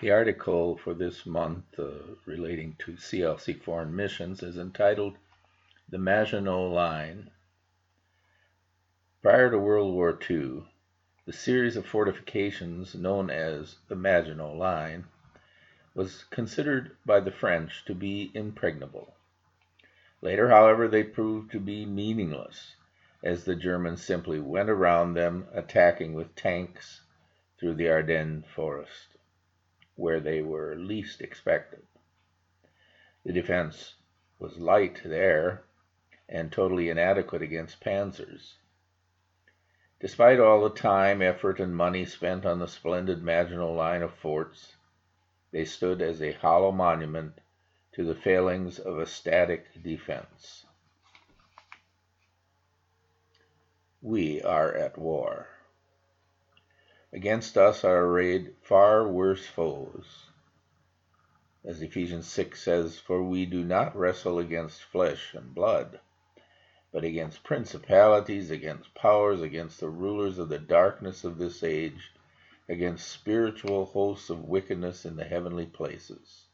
The article for this month uh, relating to CLC Foreign Missions is entitled The Maginot Line. Prior to World War II, the series of fortifications known as the Maginot Line was considered by the French to be impregnable. Later, however, they proved to be meaningless, as the Germans simply went around them, attacking with tanks through the Ardennes forest where they were least expected. The defense was light there and totally inadequate against panzers. Despite all the time, effort, and money spent on the splendid Maginot line of forts, they stood as a hollow monument to the failings of a static defense. We are at war. Against us are arrayed far worse foes. As Ephesians 6 says, For we do not wrestle against flesh and blood, but against principalities, against powers, against the rulers of the darkness of this age, against spiritual hosts of wickedness in the heavenly places.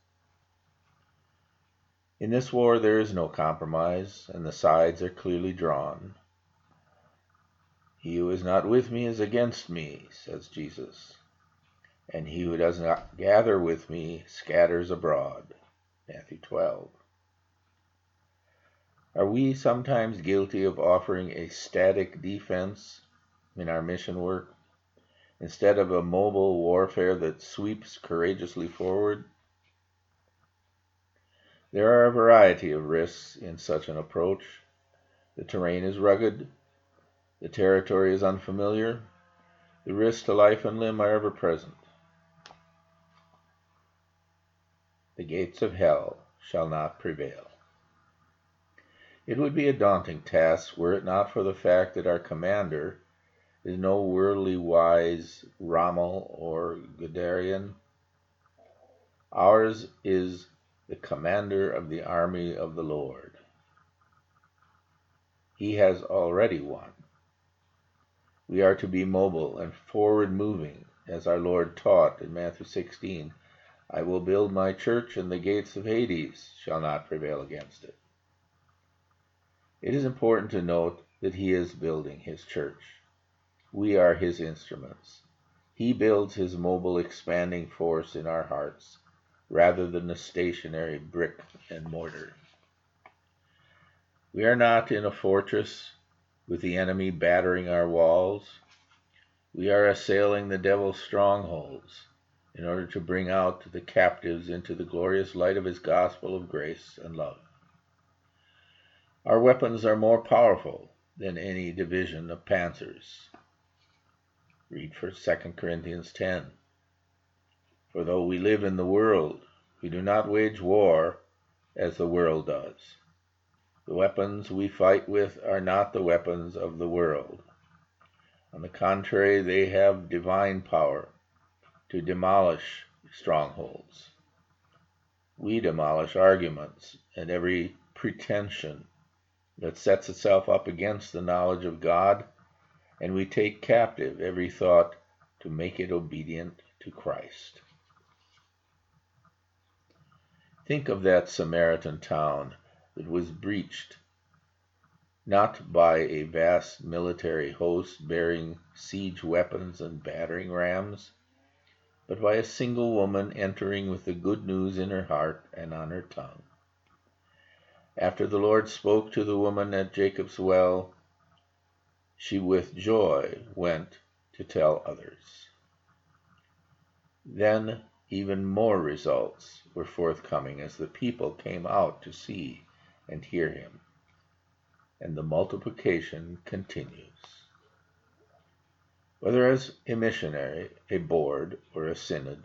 In this war there is no compromise, and the sides are clearly drawn. He who is not with me is against me, says Jesus. And he who does not gather with me scatters abroad. Matthew 12. Are we sometimes guilty of offering a static defense in our mission work instead of a mobile warfare that sweeps courageously forward? There are a variety of risks in such an approach. The terrain is rugged, the territory is unfamiliar. The risks to life and limb are ever present. The gates of hell shall not prevail. It would be a daunting task were it not for the fact that our commander is no worldly wise Rommel or Guderian. Ours is the commander of the army of the Lord. He has already won. We are to be mobile and forward moving, as our Lord taught in Matthew 16 I will build my church, and the gates of Hades shall not prevail against it. It is important to note that He is building His church. We are His instruments. He builds His mobile, expanding force in our hearts rather than a stationary brick and mortar. We are not in a fortress with the enemy battering our walls. We are assailing the devil's strongholds in order to bring out the captives into the glorious light of his gospel of grace and love. Our weapons are more powerful than any division of panzers. Read for 2 Corinthians 10. For though we live in the world, we do not wage war as the world does. The weapons we fight with are not the weapons of the world. On the contrary, they have divine power to demolish strongholds. We demolish arguments and every pretension that sets itself up against the knowledge of God, and we take captive every thought to make it obedient to Christ. Think of that Samaritan town that was breached not by a vast military host bearing siege weapons and battering rams, but by a single woman entering with the good news in her heart and on her tongue. After the Lord spoke to the woman at Jacob's well, she with joy went to tell others. Then even more results were forthcoming as the people came out to see and hear him. And the multiplication continues. Whether as a missionary, a board, or a synod,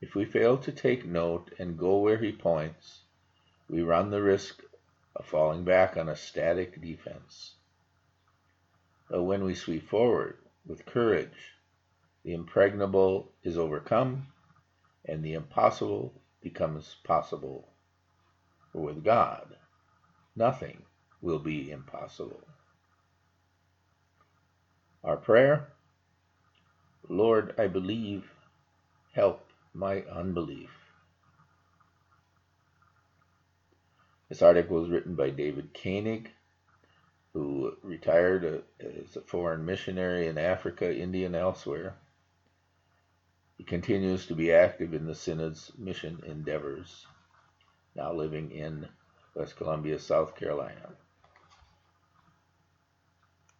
if we fail to take note and go where he points, we run the risk of falling back on a static defense. But when we sweep forward with courage, the impregnable is overcome and the impossible becomes possible for with God, nothing will be impossible. Our prayer Lord, I believe, help my unbelief. This article was written by David Koenig, who retired as a foreign missionary in Africa, India, and elsewhere. He continues to be active in the Synod's mission endeavors, now living in West Columbia, South Carolina.